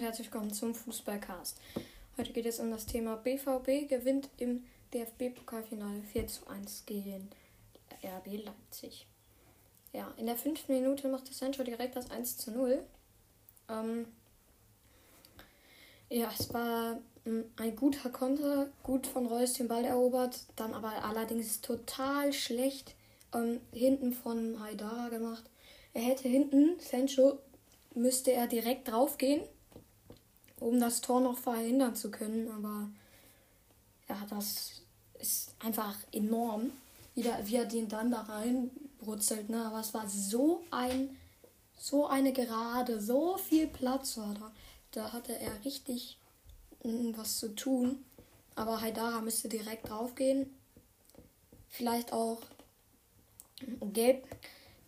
und herzlich willkommen zum Fußballcast. Heute geht es um das Thema BVB gewinnt im DFB-Pokalfinale 4 zu 1 gegen RB Leipzig. Ja, in der fünften Minute macht Sancho direkt das 1 zu 0. Ähm, ja, es war ähm, ein guter Konter, gut von Reus den Ball erobert, dann aber allerdings total schlecht ähm, hinten von Haidara gemacht. Er hätte hinten, Sancho, müsste er direkt draufgehen, um das Tor noch verhindern zu können, aber ja, das ist einfach enorm, wie, da, wie er den dann da reinbrutzelt, ne? Aber es war so ein, so eine Gerade, so viel Platz war da. Da hatte er richtig was zu tun. Aber Haidara müsste direkt draufgehen. Vielleicht auch gelb,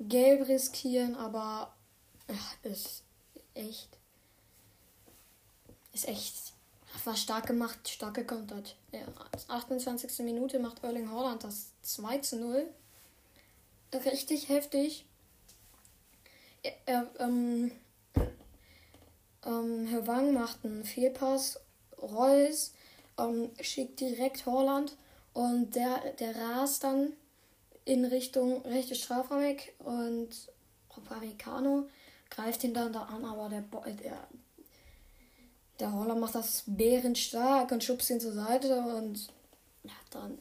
gelb riskieren, aber ja, ist echt. Ist echt. War stark gemacht, stark gekontert. Ja, 28. Minute macht Erling Haaland das 2 zu 0. Richtig heftig. Er, ähm, ähm, Herr Wang macht einen Fehlpass. Reus ähm, schickt direkt Holland und der, der rast dann in Richtung rechte Strafraum und Upamecano greift ihn dann da an, aber der, der, der Holland macht das bärenstark und schubst ihn zur Seite und ja, dann,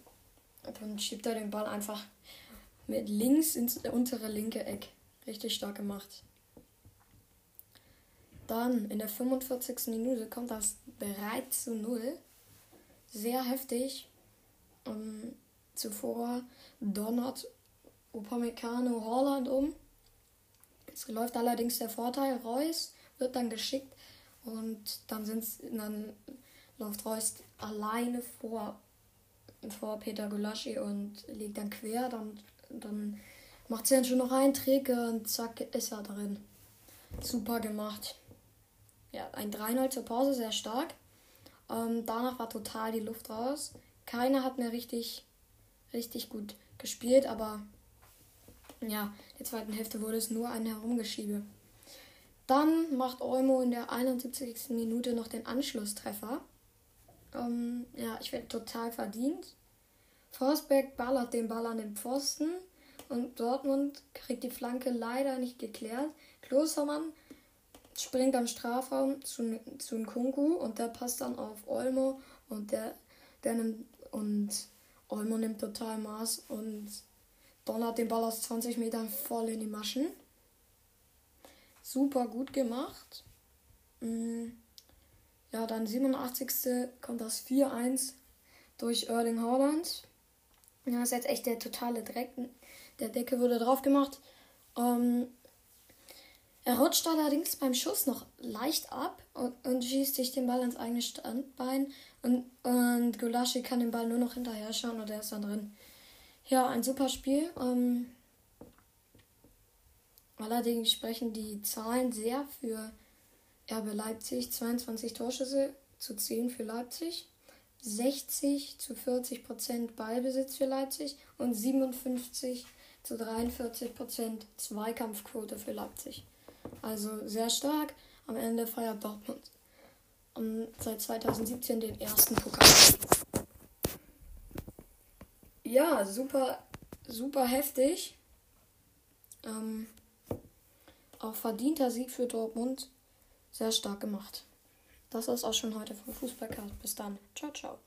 dann schiebt er den Ball einfach mit links ins untere linke Eck. Richtig stark gemacht. Dann in der 45. Minute kommt das 3 zu 0. Sehr heftig. Um, ähm, zuvor donnert Upamecano Holland um. Es läuft allerdings der Vorteil. Reus wird dann geschickt und dann, sind's, dann läuft Reus alleine vor, vor Peter Gulaschi und liegt dann quer. Dann, dann macht sie dann schon noch einen Trick und zack ist er drin. Super gemacht. Ja, ein 3-0 zur Pause, sehr stark. Ähm, danach war total die Luft raus. Keiner hat mehr richtig, richtig gut gespielt, aber ja, der zweiten Hälfte wurde es nur ein Herumgeschiebe. Dann macht Olmo in der 71. Minute noch den Anschlusstreffer. Ähm, ja, ich werde total verdient. Forsberg ballert den Ball an den Pfosten und Dortmund kriegt die Flanke leider nicht geklärt. Klostermann springt am Strafraum zu, zu Nkunku und der passt dann auf Olmo und der, der nimmt und Olmo nimmt total Maß und donnert den Ball aus 20 Metern voll in die Maschen. Super gut gemacht. Mm. Ja, dann 87. kommt das 4-1 durch Erling Haaland. Ja, ist jetzt echt der totale Dreck. Der Decke wurde drauf gemacht. Ähm, er rutscht allerdings beim Schuss noch leicht ab und, und schießt sich den Ball ans eigene Standbein. Und, und Gulaschi kann den Ball nur noch hinterher schauen und er ist dann drin. Ja, ein super Spiel. Ähm, allerdings sprechen die Zahlen sehr für RB Leipzig. 22 Torschüsse zu 10 für Leipzig. 60 zu 40 Prozent Ballbesitz für Leipzig und 57 zu 43 Prozent Zweikampfquote für Leipzig. Also sehr stark. Am Ende feiert Dortmund um, seit 2017 den ersten Pokal ja, super, super heftig. Ähm, auch verdienter Sieg für Dortmund. Sehr stark gemacht. Das ist auch schon heute vom Fußballcast. Bis dann. Ciao, ciao.